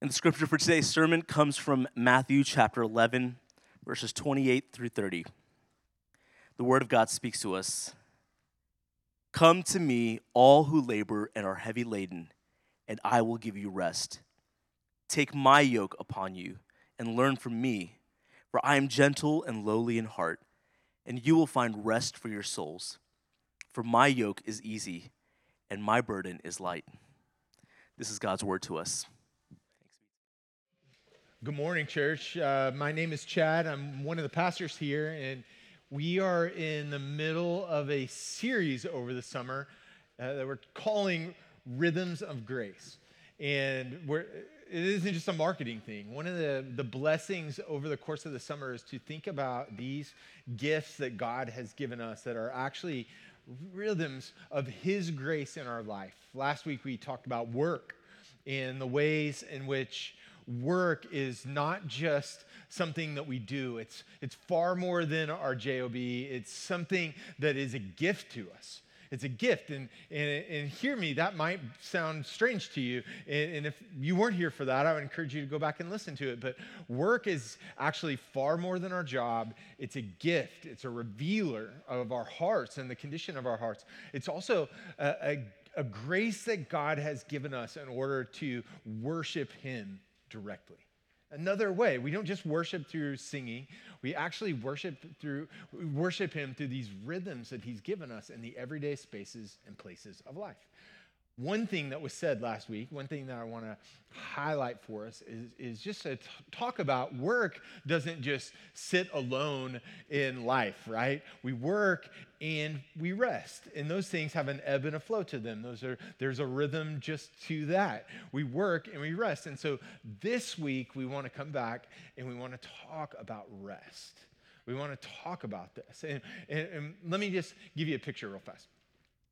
And the scripture for today's sermon comes from Matthew chapter 11, verses 28 through 30. The word of God speaks to us Come to me, all who labor and are heavy laden, and I will give you rest. Take my yoke upon you and learn from me, for I am gentle and lowly in heart, and you will find rest for your souls. For my yoke is easy and my burden is light. This is God's word to us. Good morning, church. Uh, my name is Chad. I'm one of the pastors here, and we are in the middle of a series over the summer uh, that we're calling Rhythms of Grace. And we're, it isn't just a marketing thing. One of the, the blessings over the course of the summer is to think about these gifts that God has given us that are actually rhythms of His grace in our life. Last week we talked about work and the ways in which work is not just something that we do, it's, it's far more than our JOB. It's something that is a gift to us. It's a gift. And, and, and hear me, that might sound strange to you. And, and if you weren't here for that, I would encourage you to go back and listen to it. But work is actually far more than our job. It's a gift, it's a revealer of our hearts and the condition of our hearts. It's also a, a, a grace that God has given us in order to worship Him directly. Another way, we don't just worship through singing, we actually worship through we worship him through these rhythms that he's given us in the everyday spaces and places of life. One thing that was said last week, one thing that I want to highlight for us is, is just to talk about work doesn't just sit alone in life, right? We work and we rest. And those things have an ebb and a flow to them. Those are there's a rhythm just to that. We work and we rest. And so this week we want to come back and we want to talk about rest. We want to talk about this. And, and, and let me just give you a picture real fast.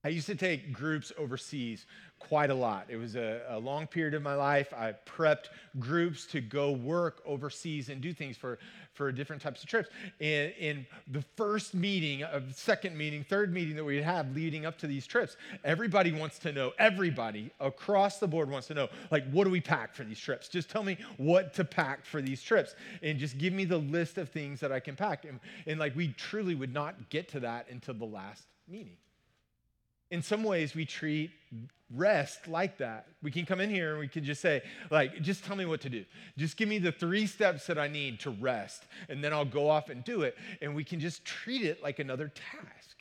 I used to take groups overseas quite a lot. It was a, a, long period of my life. I prepped groups to go work overseas and do things for, for different types of trips. And in the first meeting, second meeting, third meeting that we'd have leading up to these trips, everybody wants to know, everybody across the board wants to know, like, what do we pack for these trips? Just tell me what to pack for these trips. And just give me the list of things that I can pack. And, and like, we truly would not get to that until the last meeting. In some ways, we treat rest like that. We can come in here and we can just say, like, just tell me what to do. Just give me the three steps that I need to rest, and then I'll go off and do it. And we can just treat it like another task.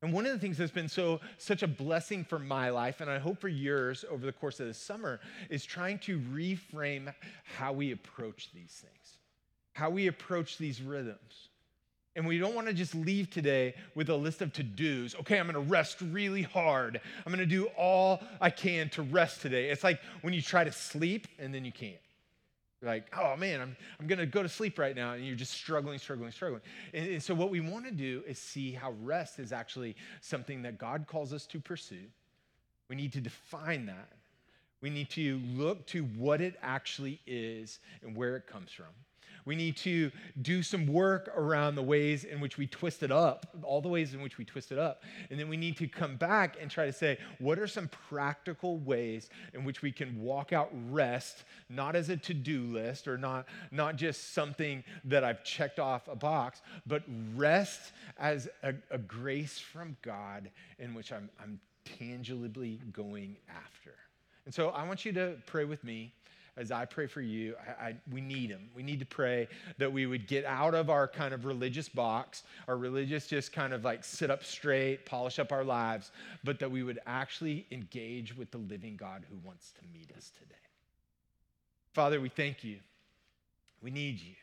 And one of the things that's been so such a blessing for my life, and I hope for yours over the course of the summer, is trying to reframe how we approach these things, how we approach these rhythms. And we don't want to just leave today with a list of to dos. Okay, I'm going to rest really hard. I'm going to do all I can to rest today. It's like when you try to sleep and then you can't. You're like, oh man, I'm, I'm going to go to sleep right now. And you're just struggling, struggling, struggling. And, and so, what we want to do is see how rest is actually something that God calls us to pursue. We need to define that. We need to look to what it actually is and where it comes from. We need to do some work around the ways in which we twist it up, all the ways in which we twist it up. And then we need to come back and try to say, what are some practical ways in which we can walk out rest, not as a to do list or not, not just something that I've checked off a box, but rest as a, a grace from God in which I'm, I'm tangibly going after. And so I want you to pray with me as I pray for you, I, I, we need them. We need to pray that we would get out of our kind of religious box, our religious just kind of like sit up straight, polish up our lives, but that we would actually engage with the living God who wants to meet us today. Father, we thank you. We need you.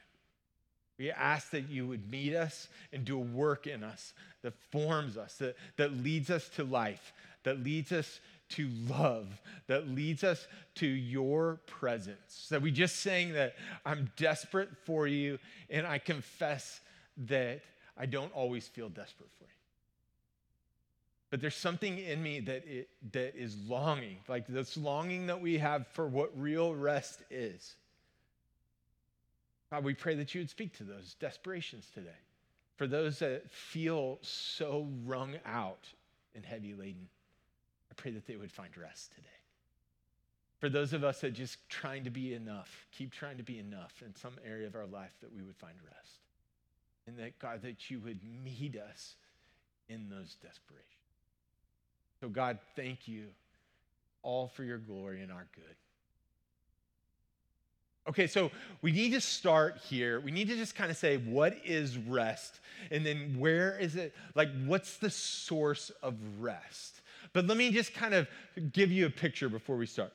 We ask that you would meet us and do a work in us that forms us, that, that leads us to life, that leads us to love that leads us to your presence. That we just saying that I'm desperate for you, and I confess that I don't always feel desperate for you. But there's something in me that, it, that is longing, like this longing that we have for what real rest is. God, we pray that you would speak to those desperations today. For those that feel so wrung out and heavy laden. I pray that they would find rest today. For those of us that just trying to be enough, keep trying to be enough in some area of our life, that we would find rest. And that, God, that you would meet us in those desperations. So, God, thank you all for your glory and our good. Okay, so we need to start here. We need to just kind of say, what is rest? And then where is it? Like, what's the source of rest? But let me just kind of give you a picture before we start.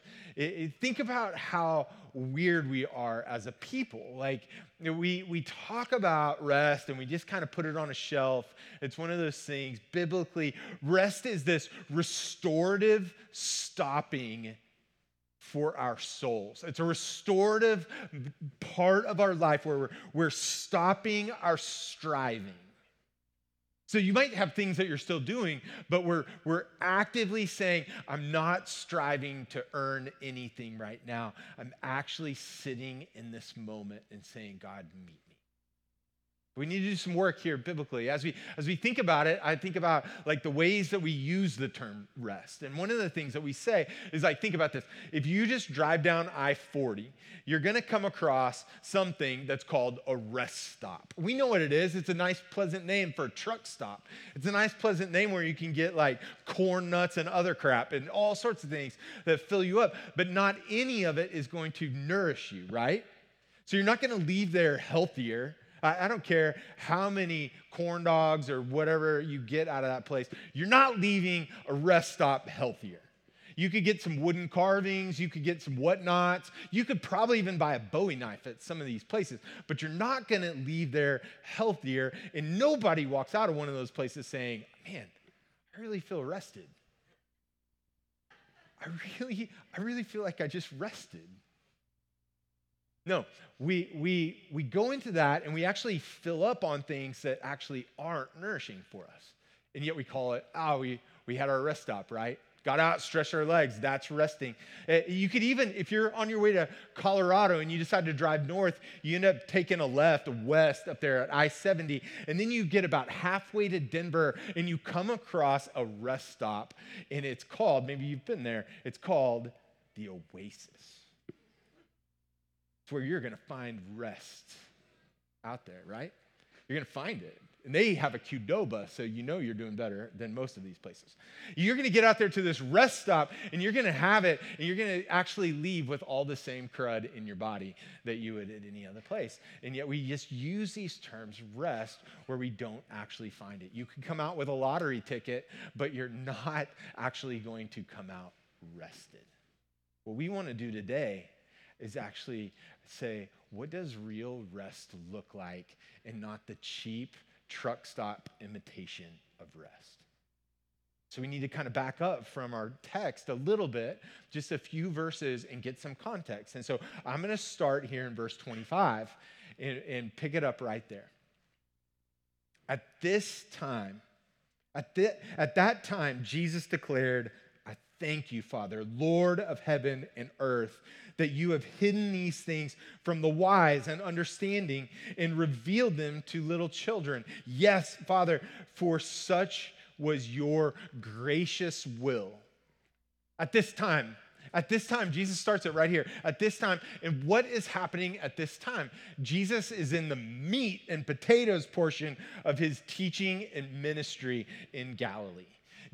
think about how weird we are as a people. Like, we, we talk about rest and we just kind of put it on a shelf. It's one of those things. Biblically, rest is this restorative stopping for our souls. It's a restorative part of our life where we're, we're stopping our striving. So you might have things that you're still doing, but we're, we're actively saying, I'm not striving to earn anything right now. I'm actually sitting in this moment and saying, God, meet me. We need to do some work here biblically. As we as we think about it, I think about like the ways that we use the term rest. And one of the things that we say is like think about this. If you just drive down I-40, you're going to come across something that's called a rest stop. We know what it is. It's a nice pleasant name for a truck stop. It's a nice pleasant name where you can get like corn nuts and other crap and all sorts of things that fill you up, but not any of it is going to nourish you, right? So you're not going to leave there healthier I, I don't care how many corn dogs or whatever you get out of that place, you're not leaving a rest stop healthier. You could get some wooden carvings, you could get some whatnots, you could probably even buy a bowie knife at some of these places, but you're not gonna leave there healthier. And nobody walks out of one of those places saying, Man, I really feel rested. I really, I really feel like I just rested. No, we, we, we go into that and we actually fill up on things that actually aren't nourishing for us. And yet we call it, oh, we, we had our rest stop, right? Got out, stretched our legs, that's resting. Uh, you could even, if you're on your way to Colorado and you decide to drive north, you end up taking a left, west up there at I 70, and then you get about halfway to Denver and you come across a rest stop, and it's called, maybe you've been there, it's called the Oasis. It's where you're going to find rest out there, right? You're going to find it. And they have a Qdoba, so you know you're doing better than most of these places. You're going to get out there to this rest stop, and you're going to have it, and you're going to actually leave with all the same crud in your body that you would at any other place. And yet we just use these terms rest where we don't actually find it. You could come out with a lottery ticket, but you're not actually going to come out rested. What we want to do today is actually say, what does real rest look like and not the cheap truck stop imitation of rest? So we need to kind of back up from our text a little bit, just a few verses, and get some context. And so I'm going to start here in verse 25 and, and pick it up right there. At this time, at, at that time, Jesus declared, thank you, Father, Lord of heaven and earth that you have hidden these things from the wise and understanding and revealed them to little children. Yes, Father, for such was your gracious will. At this time, at this time, Jesus starts it right here. At this time, and what is happening at this time? Jesus is in the meat and potatoes portion of his teaching and ministry in Galilee.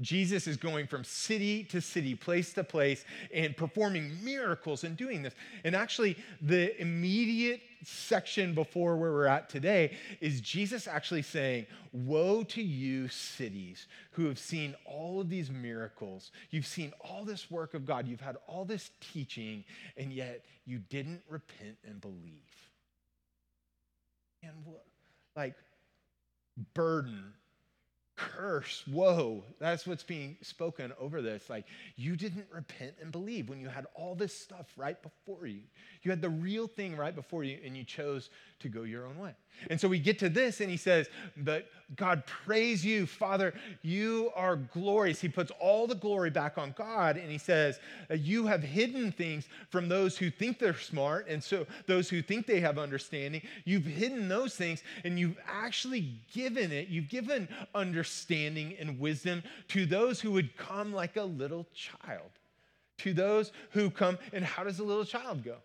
Jesus is going from city to city, place to place, and performing miracles and doing this. And actually, the immediate section before where we're at today is Jesus actually saying, Woe to you, cities, who have seen all of these miracles. You've seen all this work of God. You've had all this teaching, and yet you didn't repent and believe. And like, burden curse, woe. That's what's being spoken over this. Like, you didn't repent and believe when you had all this stuff right before you. You had the real thing right before you, and you chose to go your own way. And so we get to this, and he says, But God, praise you, Father, you are glorious. He puts all the glory back on God, and he says, uh, You have hidden things from those who think they're smart, and so those who think they have understanding. You've hidden those things, and you've actually given it, you've given understanding and wisdom to those who would come like a little child. to those who come. And how does a little child go?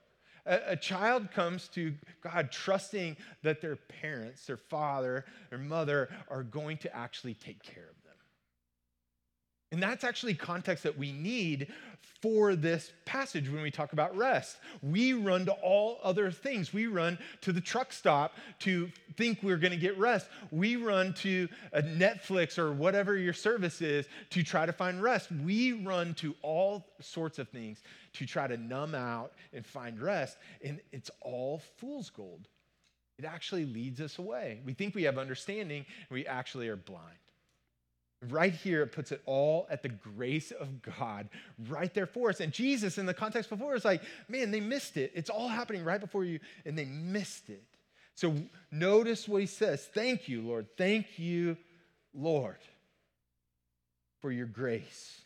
A, a, child comes to God trusting that their parents, their father, their mother are going to actually take care of them. And that's actually context that we need for this passage when we talk about rest. We run to all other things. We run to the truck stop to think we're going to get rest. We run to Netflix or whatever your service is to try to find rest. We run to all sorts of things to try to numb out and find rest. And it's all fool's gold. It actually leads us away. We think we have understanding, and we actually are blind. Right here, it puts it all at the grace of God right there for us. And Jesus, in the context before, is like, man, they missed it. It's all happening right before you, and they missed it. So notice what he says Thank you, Lord. Thank you, Lord, for your grace.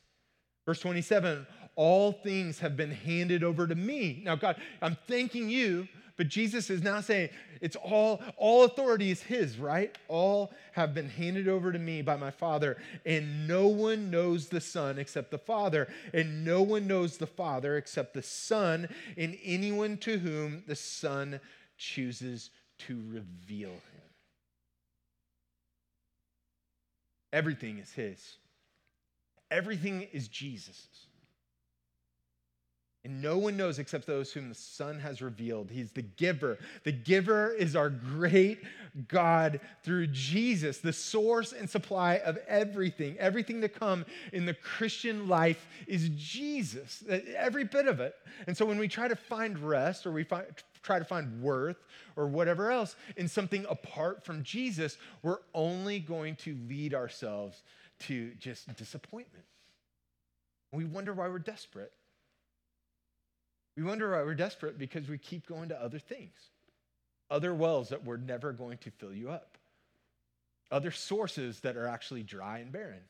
Verse 27 All things have been handed over to me. Now, God, I'm thanking you but Jesus is now saying, it's all, all authority is his, right? All have been handed over to me by my Father, and no one knows the Son except the Father, and no one knows the Father except the Son, and anyone to whom the Son chooses to reveal him. Everything is his. Everything is Jesus's. And no one knows except those whom the Son has revealed. He's the giver. The giver is our great God through Jesus, the source and supply of everything. Everything to come in the Christian life is Jesus, every bit of it. And so when we try to find rest or we find, try to find worth or whatever else in something apart from Jesus, we're only going to lead ourselves to just disappointment. We wonder why we're desperate. We wonder why we're desperate because we keep going to other things, other wells that were never going to fill you up, other sources that are actually dry and barren.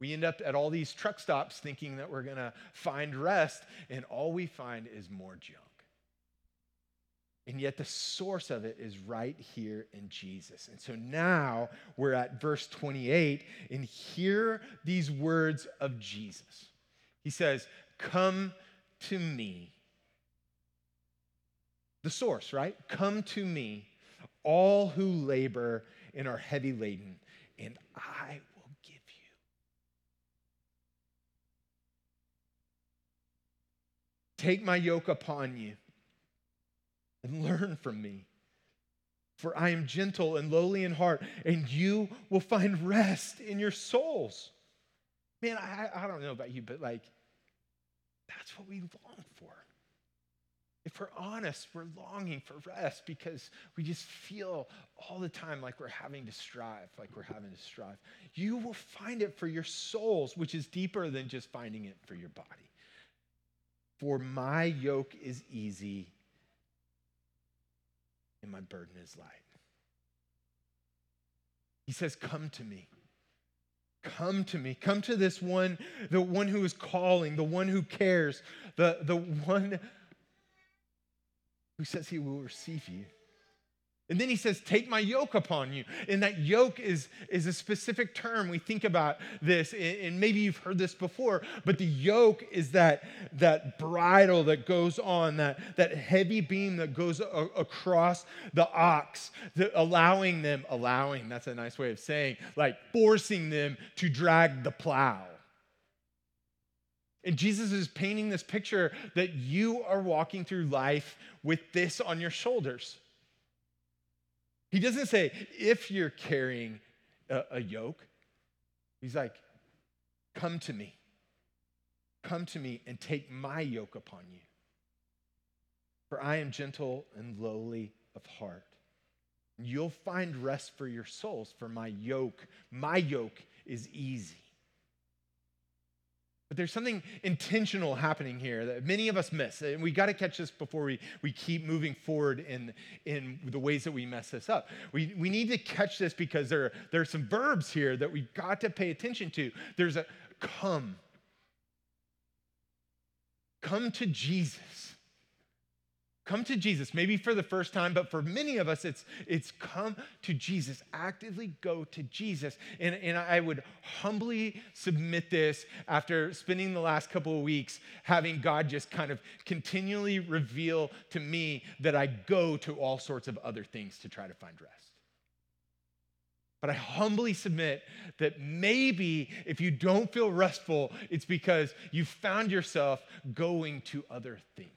We end up at all these truck stops thinking that we're going to find rest, and all we find is more junk. And yet, the source of it is right here in Jesus. And so now we're at verse 28, and hear these words of Jesus. He says, Come to me the source, right? Come to me, all who labor and are heavy laden, and I will give you. Take my yoke upon you and learn from me. For I am gentle and lowly in heart, and you will find rest in your souls. Man, I, I don't know about you, but like, that's what we long for if we're honest, we're longing for rest because we just feel all the time like we're having to strive, like we're having to strive. You will find it for your souls, which is deeper than just finding it for your body. For my yoke is easy and my burden is light. He says, Come to me. Come to me. Come to this one, the one who is calling, the one who cares, the, the one who says he will receive you. And then he says, Take my yoke upon you. And that yoke is, is a specific term. We think about this, and maybe you've heard this before, but the yoke is that, that bridle that goes on, that, that heavy beam that goes a- across the ox, the, allowing them, allowing, that's a nice way of saying, like forcing them to drag the plow. And Jesus is painting this picture that you are walking through life with this on your shoulders. He doesn't say, if you're carrying a, a yoke, he's like, come to me. Come to me and take my yoke upon you. For I am gentle and lowly of heart. You'll find rest for your souls, for my yoke, my yoke is easy. But there's something intentional happening here that many of us miss. And we got to catch this before we, we keep moving forward in, in the ways that we mess this up. We, we need to catch this because there, there are some verbs here that we've got to pay attention to. There's a come. Come to Jesus. Come to Jesus, maybe for the first time, but for many of us, it's, it's come to Jesus. Actively go to Jesus. And, and I would humbly submit this after spending the last couple of weeks having God just kind of continually reveal to me that I go to all sorts of other things to try to find rest. But I humbly submit that maybe if you don't feel restful, it's because you found yourself going to other things.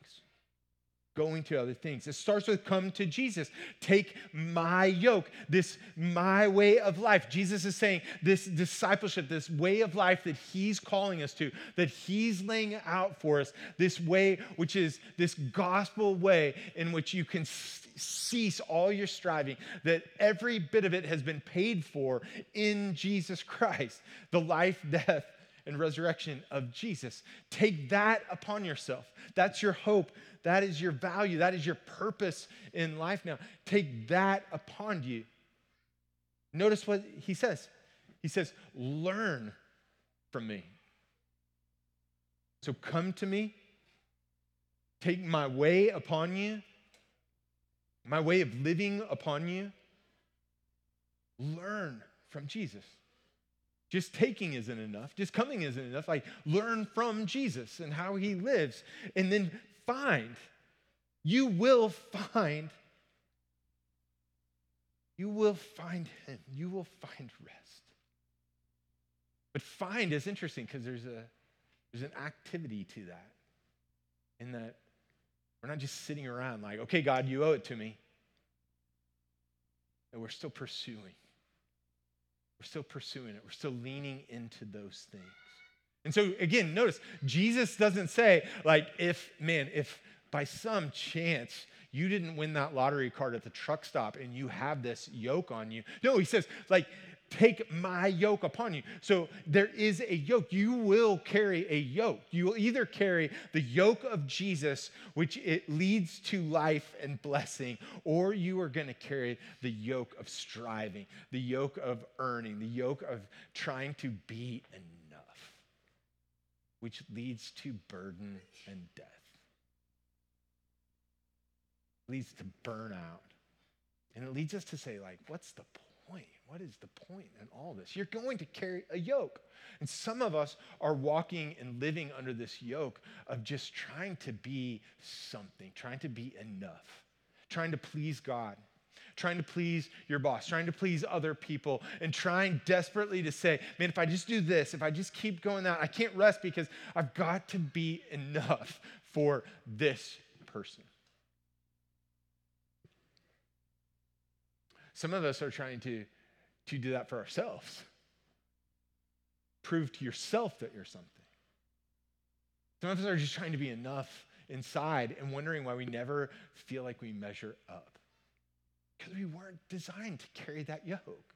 Going to other things. It starts with come to Jesus. Take my yoke, this my way of life. Jesus is saying this discipleship, this way of life that he's calling us to, that he's laying out for us, this way which is this gospel way in which you can cease all your striving, that every bit of it has been paid for in Jesus Christ, the life, death, and resurrection of Jesus. Take that upon yourself. That's your hope. That is your value. That is your purpose in life now. Take that upon you. Notice what he says. He says, Learn from me. So come to me, take my way upon you, my way of living upon you, learn from Jesus. Just taking isn't enough. Just coming isn't enough. Like, learn from Jesus and how he lives. And then find, you will find, you will find him. You will find rest. But find is interesting because there's, a, there's an activity to that. In that we're not just sitting around like, okay, God, you owe it to me. And we're still pursuing. We're still pursuing it. We're still leaning into those things. And so, again, notice Jesus doesn't say, like, if, man, if by some chance you didn't win that lottery card at the truck stop and you have this yoke on you. No, he says, like, take my yoke upon you. So there is a yoke. You will carry a yoke. You will either carry the yoke of Jesus, which it leads to life and blessing, or you are going to carry the yoke of striving, the yoke of earning, the yoke of trying to be enough, which leads to burden and death. Leads to burnout. And it leads us to say, like, what's the point? What is the point in all this? You're going to carry a yoke. And some of us are walking and living under this yoke of just trying to be something, trying to be enough, trying to please God, trying to please your boss, trying to please other people, and trying desperately to say, man, if I just do this, if I just keep going that, I can't rest because I've got to be enough for this person. Some of us are trying to to do that for ourselves. Prove to yourself that you're something. Some of us are just trying to be enough inside and wondering why we never feel like we measure up. Because we weren't designed to carry that yoke.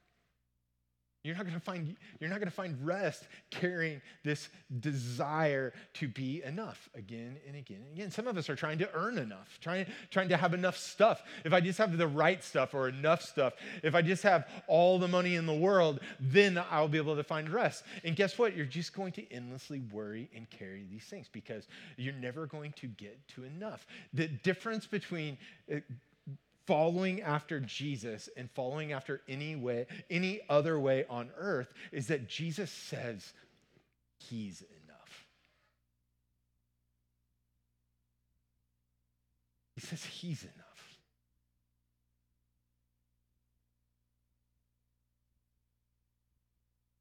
You're not going to find you're not going to find rest carrying this desire to be enough again and again and again. Some of us are trying to earn enough, trying trying to have enough stuff. If I just have the right stuff or enough stuff, if I just have all the money in the world, then I'll be able to find rest. And guess what? You're just going to endlessly worry and carry these things because you're never going to get to enough. The difference between uh, following after Jesus and following after any way, any other way on earth is that Jesus says he's enough. He says he's enough.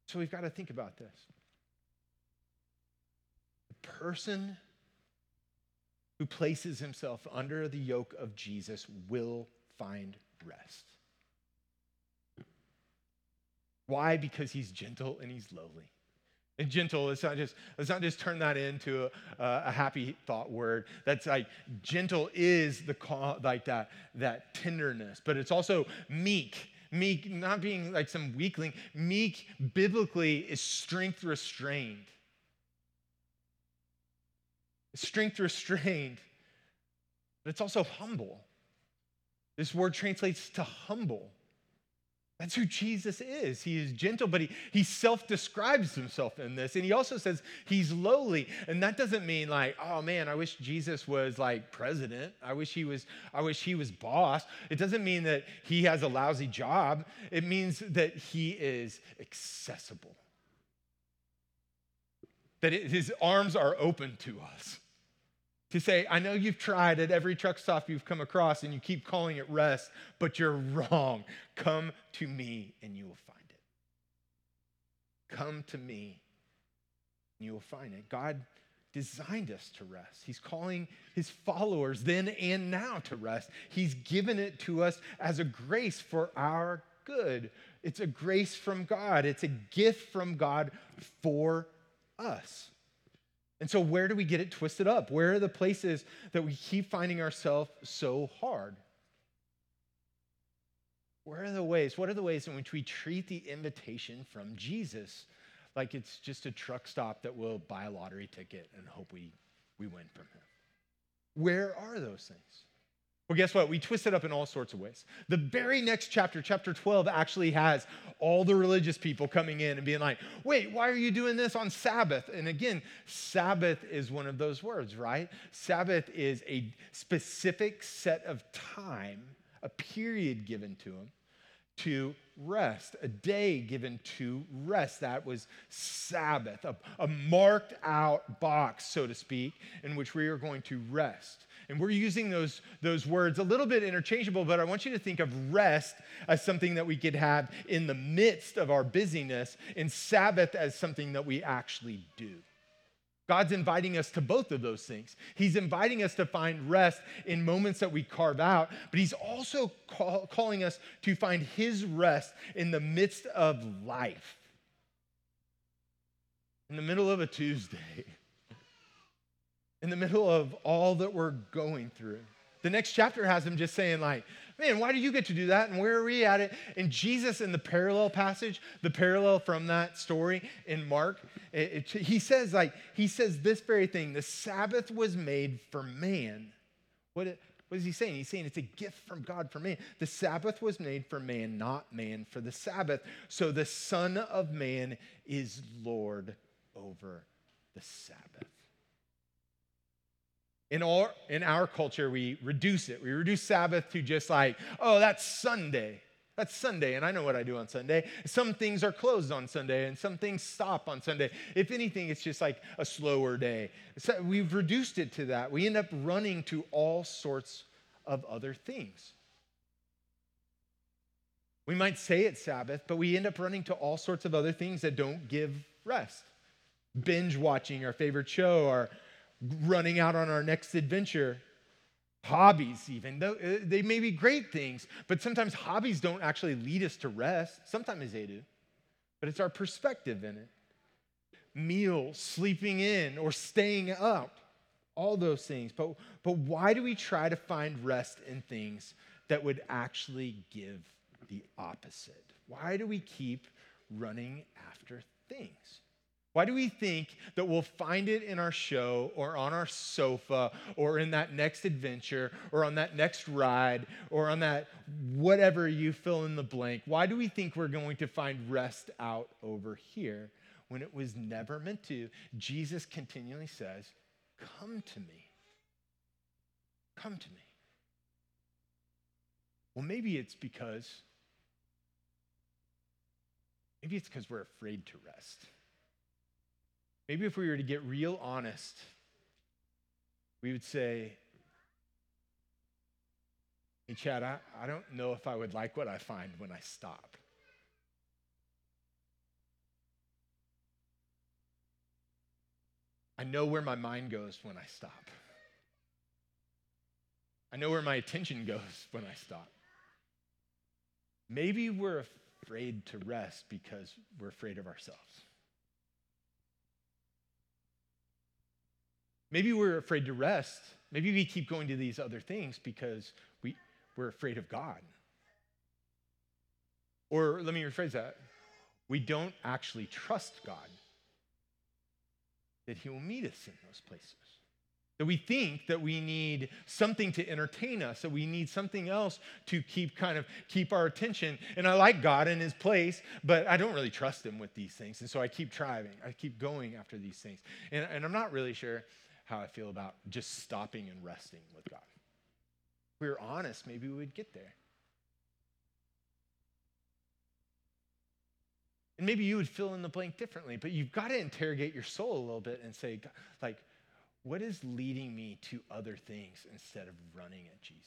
So we've got to think about this. The person who places himself under the yoke of Jesus will find rest. Why? Because he's gentle and he's lowly. And gentle, let's not just, let's not just turn that into a, a happy thought word. That's like gentle is the like that, that tenderness, but it's also meek. Meek, not being like some weakling. Meek biblically is strength restrained strength restrained, but it's also humble. This word translates to humble. That's who Jesus is. He is gentle, but he, he self describes himself in this. And he also says he's lowly. And that doesn't mean like, oh man, I wish Jesus was like president. I wish he was, I wish he was boss. It doesn't mean that he has a lousy job. It means that he is accessible. That it, his arms are open to us to say, I know you've tried at every truck stop you've come across and you keep calling it rest, but you're wrong. Come to me and you will find it. Come to me and you will find it. God designed us to rest. He's calling his followers then and now to rest. He's given it to us as a grace for our good. It's a grace from God, it's a gift from God for us. And so, where do we get it twisted up? Where are the places that we keep finding ourselves so hard? Where are the ways? What are the ways in which we treat the invitation from Jesus like it's just a truck stop that we'll buy a lottery ticket and hope we, we win from him? Where are those things? Well, guess what? We twist it up in all sorts of ways. The very next chapter, chapter 12, actually has all the religious people coming in and being like, wait, why are you doing this on Sabbath? And again, Sabbath is one of those words, right? Sabbath is a specific set of time, a period given to them to rest, a day given to rest. That was Sabbath, a, a marked out box, so to speak, in which we are going to rest. And we're using those, those words a little bit interchangeable, but I want you to think of rest as something that we could have in the midst of our busyness, and Sabbath as something that we actually do. God's inviting us to both of those things. He's inviting us to find rest in moments that we carve out, but He's also call, calling us to find His rest in the midst of life. In the middle of a Tuesday, in the middle of all that we're going through. The next chapter has him just saying, like, man, why do you get to do that? And where are we at it? And Jesus, in the parallel passage, the parallel from that story in Mark, it, it, he says, like, he says this very thing the Sabbath was made for man. What, what is he saying? He's saying it's a gift from God for man. The Sabbath was made for man, not man for the Sabbath. So the Son of Man is Lord over the Sabbath. In our, in our culture, we reduce it. We reduce Sabbath to just like, oh, that's Sunday. That's Sunday, and I know what I do on Sunday. Some things are closed on Sunday, and some things stop on Sunday. If anything, it's just like a slower day. So we've reduced it to that. We end up running to all sorts of other things. We might say it's Sabbath, but we end up running to all sorts of other things that don't give rest. Binge watching our favorite show, or running out on our next adventure. Hobbies, even. though uh, they may be great things, but sometimes hobbies don't actually lead us to rest. Sometimes they do, but it's our perspective in it. Meals, sleeping in, or staying up, all those things. But, but why do we try to find rest in things that would actually give the opposite? Why do we keep running after things? Why do we think that we'll find it in our show or on our sofa or in that next adventure or on that next ride or on that whatever you fill in the blank? Why do we think we're going to find rest out over here when it was never meant to? Jesus continually says, Come to me. Come to me. Well, maybe it's because, maybe it's because we're afraid to rest. Maybe if we were to get real honest, we would say, Hey, Chad, I, I don't know if I would like what I find when I stop. I know where my mind goes when I stop. I know where my attention goes when I stop. Maybe we're afraid to rest because we're afraid of ourselves. Maybe we're afraid to rest. Maybe we keep going to these other things because we, we're afraid of God. Or let me rephrase that we don't actually trust God that He will meet us in those places, That we think that we need something to entertain us, that we need something else to keep kind of keep our attention. And I like God in his place, but I don't really trust him with these things. And so I keep trying, I keep going after these things. And, and I'm not really sure how I feel about just stopping and resting with God. If we were honest, maybe we would get there. And maybe you would fill in the blank differently, but you've got to interrogate your soul a little bit and say, like, what is leading me to other things instead of running at Jesus?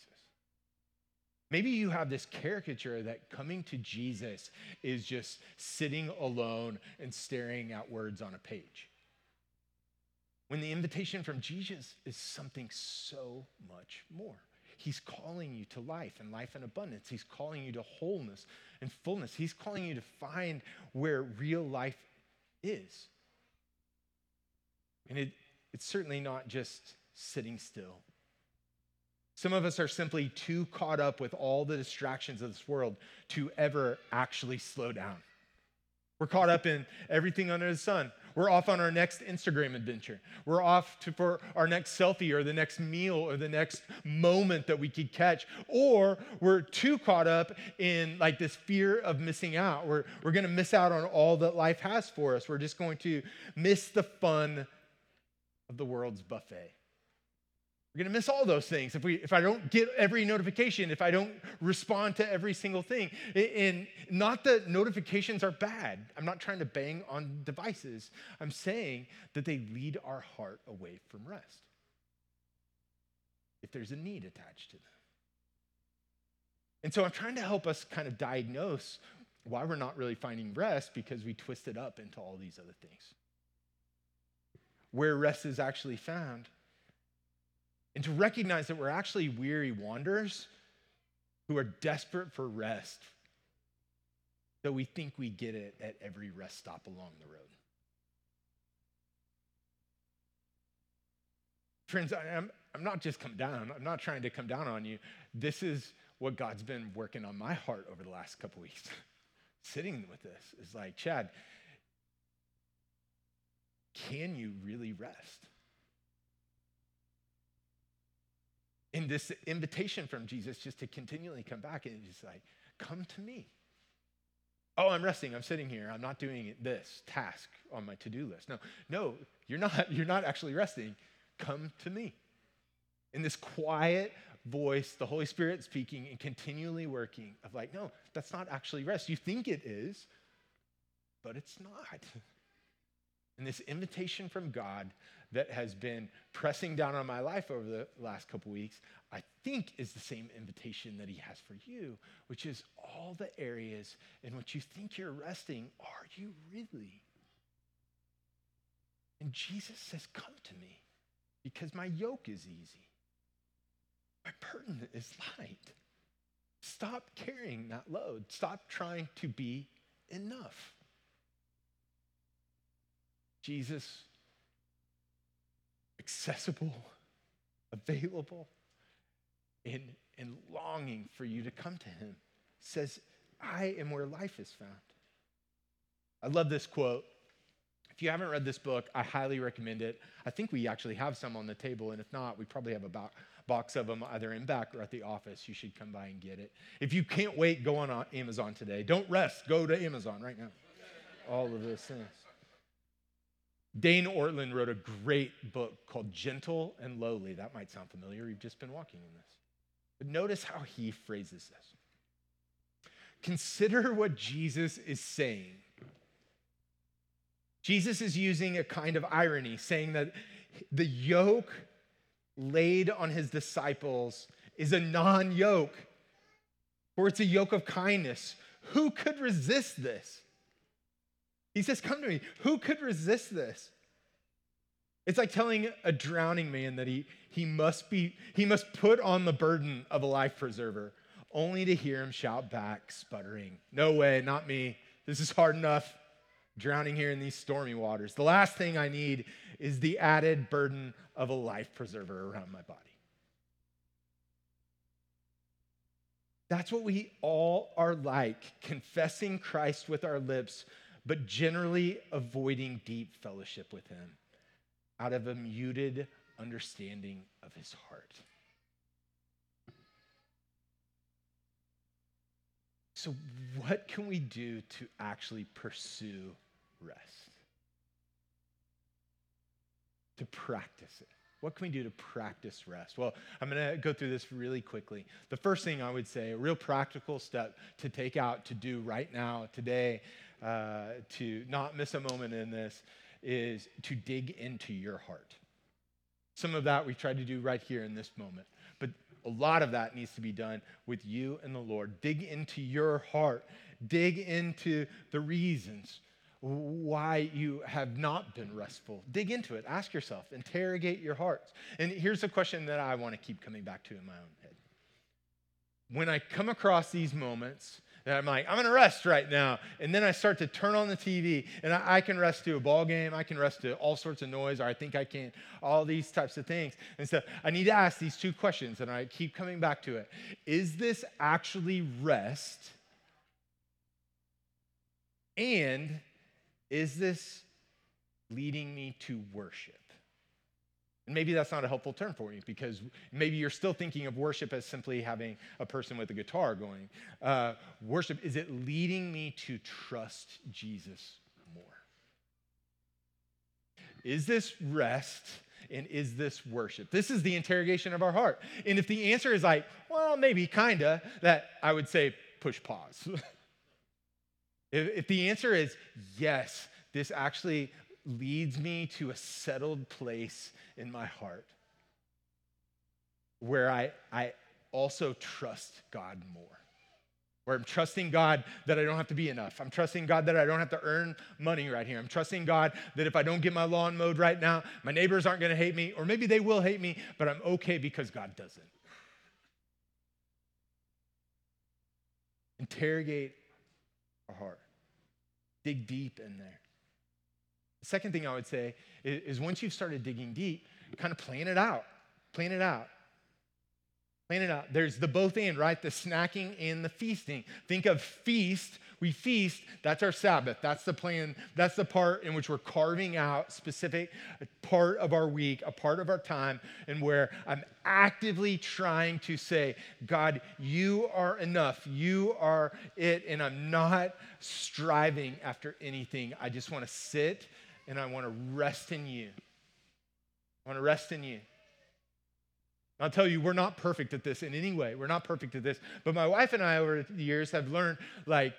Maybe you have this caricature that coming to Jesus is just sitting alone and staring at words on a page. When the invitation from Jesus is something so much more. He's calling you to life and life in abundance. He's calling you to wholeness and fullness. He's calling you to find where real life is. And it, it's certainly not just sitting still. Some of us are simply too caught up with all the distractions of this world to ever actually slow down. We're caught up in everything under the sun. We're off on our next Instagram adventure. We're off to, for our next selfie or the next meal or the next moment that we could catch. Or we're too caught up in like this fear of missing out. We're, we're going to miss out on all that life has for us. We're just going to miss the fun of the world's buffet. We're going to miss all those things if, we, if I don't get every notification, if I don't respond to every single thing. And not that notifications are bad. I'm not trying to bang on devices. I'm saying that they lead our heart away from rest if there's a need attached to them. And so I'm trying to help us kind of diagnose why we're not really finding rest because we twist it up into all these other things where rest is actually found. And to recognize that we're actually weary wanderers who are desperate for rest, though we think we get it at every rest stop along the road. Friends, I'm, I'm not just come down, I'm not trying to come down on you. This is what God's been working on my heart over the last couple weeks. Sitting with this is like, Chad, can you really rest? In this invitation from Jesus, just to continually come back and just like, come to me. Oh, I'm resting. I'm sitting here. I'm not doing this task on my to-do list. No, no, you're not. You're not actually resting. Come to me. In this quiet voice, the Holy Spirit speaking and continually working of like, no, that's not actually rest. You think it is, but it's not. And this invitation from God that has been pressing down on my life over the last couple weeks, I think is the same invitation that he has for you, which is all the areas in which you think you're resting, are you really? And Jesus says, Come to me because my yoke is easy, my burden is light. Stop carrying that load. Stop trying to be enough. Jesus, accessible, available, and, and longing for you to come to him, says, I am where life is found. I love this quote. If you haven't read this book, I highly recommend it. I think we actually have some on the table, and if not, we probably have a box of them either in back or at the office. You should come by and get it. If you can't wait, go on uh, Amazon today. Don't rest, go to Amazon right now. All of those things. Dane Ortlund wrote a great book called Gentle and Lowly. That might sound familiar. You've just been walking in this. But notice how he phrases this. Consider what Jesus is saying. Jesus is using a kind of irony, saying that the yoke laid on his disciples is a non yoke, or it's a yoke of kindness. Who could resist this? He says, Come to me. Who could resist this? It's like telling a drowning man that he, he, must be, he must put on the burden of a life preserver, only to hear him shout back, sputtering, No way, not me. This is hard enough drowning here in these stormy waters. The last thing I need is the added burden of a life preserver around my body. That's what we all are like, confessing Christ with our lips, but generally avoiding deep fellowship with him out of a muted, understanding of his heart. So, what can we do to actually pursue rest? To practice it. What can we do to practice rest? Well, I'm going to go through this really quickly. The first thing I would say, a real practical step to take out to do right now, today, uh, to not miss a moment in this, is to dig into your heart. Some of that we tried to do right here in this moment, but a lot of that needs to be done with you and the Lord. Dig into your heart, dig into the reasons why you have not been restful. Dig into it. Ask yourself, interrogate your hearts. And here's a question that I want to keep coming back to in my own head. When I come across these moments, that I'm like, I'm gonna rest right now. And then I start to turn on the TV and I, I, can rest to a ball game, I can rest to all sorts of noise, or I think I can, all these types of things. And so I need to ask these two questions, and I keep coming back to it. Is this actually rest? And is this leading me to worship? And maybe that's not a helpful term for you because maybe you're still thinking of worship as simply having a person with a guitar going. Uh, worship, is it leading me to trust Jesus more? Is this rest and is this worship? This is the interrogation of our heart. And if the answer is like, well, maybe, kinda, that I would say push pause. if, if the answer is yes, this actually leads me to a settled place in my heart where I, I also trust God more. Where I'm trusting God that I don't have to be enough. I'm trusting God that I don't have to earn money right here. I'm trusting God that if I don't get my lawn mowed right now, my neighbors aren't going to hate me, or maybe they will hate me, but I'm okay because God doesn't. Interrogate our heart, dig deep in there. Second thing I would say is, is once you've started digging deep, kind of plan it out. Plan it out. Plan it out. There's the both and, right? The snacking and the feasting. Think of feast. We feast, that's our Sabbath. That's the plan. That's the part in which we're carving out specific part of our week, a part of our time, and where I'm actively trying to say, God, you are enough. You are it. And I'm not striving after anything. I just want to sit and I want to rest in you. I want to rest in you. I'll tell you, we're not perfect at this in any way. We're not perfect at this. But my wife and I, over the years, have learned like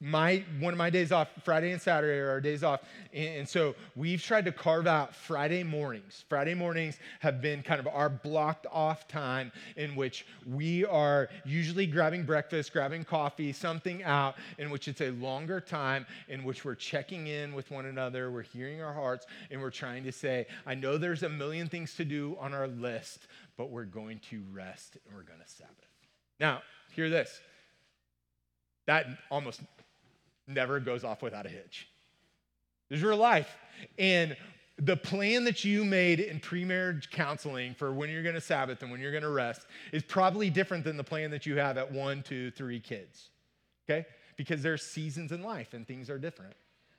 my one of my days off friday and saturday are our days off. And, so we've tried to carve out friday mornings. Friday mornings have been kind of our blocked off time in which we are usually grabbing breakfast grabbing coffee something out in which it's a longer time in which we're checking in with one another we're hearing our hearts and we're trying to say i know there's a million things to do on our list but we're going to rest and we're going to sabbath. Now hear this. That almost never goes off without a hitch. There's your life. And the plan that you made in pre-marriage counseling for when you're going to Sabbath and when you're going to rest is probably different than the plan that you have at one, two, three kids. Okay? Because there's seasons in life and things are different.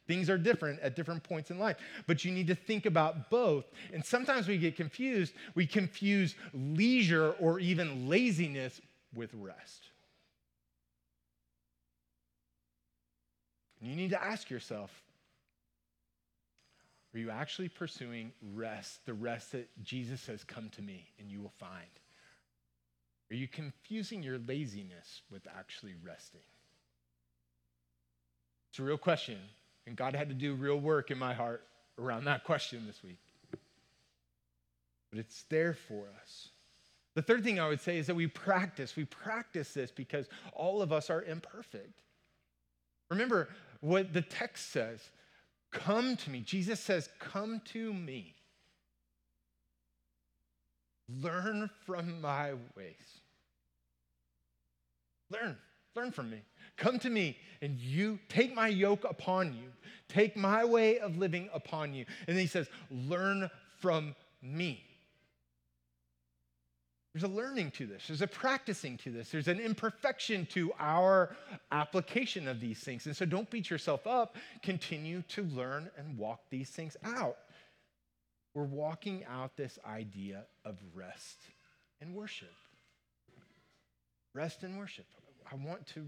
Things are different at different points in life, but you need to think about both. And sometimes we get confused. We confuse leisure or even laziness with rest. You need to ask yourself are you actually pursuing rest, the rest that Jesus says, Come to me and you will find? Are you confusing your laziness with actually resting? It's a real question, and God had to do real work in my heart around that question this week. But it's there for us. The third thing I would say is that we practice. We practice this because all of us are imperfect. Remember, what the text says come to me. Jesus says, Come to me. Learn from my ways. Learn, learn from me. Come to me and you take my yoke upon you. Take my way of living upon you. And then he says, Learn from me. There's a learning to this, there's a practicing to this, there's an imperfection to our application of these things. And so don't beat yourself up. Continue to learn and walk these things out. we're walking out this idea of rest and worship. Rest and worship. I want to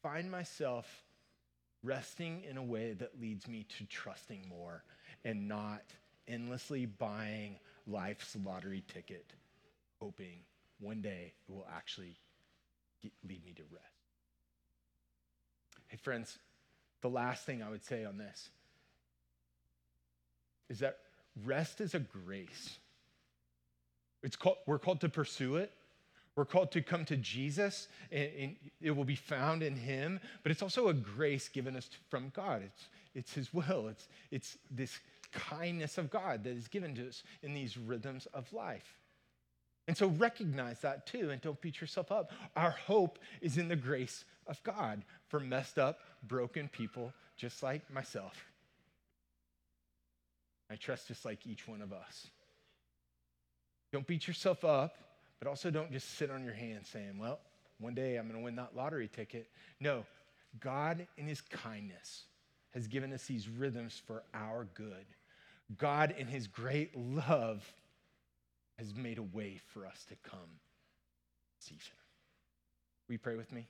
find myself resting in a way that leads me to trusting more and not endlessly buying life's lottery ticket, hoping one day it will actually get, lead me to rest. Hey, friends, the last thing I would say on this is that rest is a grace. It's called, we're called to pursue it. We're called to come to Jesus, and, and, it will be found in Him. But it's also a grace given us from God. It's, it's His will. It's, it's this kindness of God that is given to us in these rhythms of life. And so recognize that too, and don't beat yourself up. Our hope is in the grace of God for messed up, broken people just like myself. I trust just like each one of us. Don't beat yourself up, but also don't just sit on your hands saying, well, one day I'm going to win that lottery ticket. No, God, in His kindness, has given us these rhythms for our good. God, in His great love, has made a way for us to come see Him. Will you pray with me?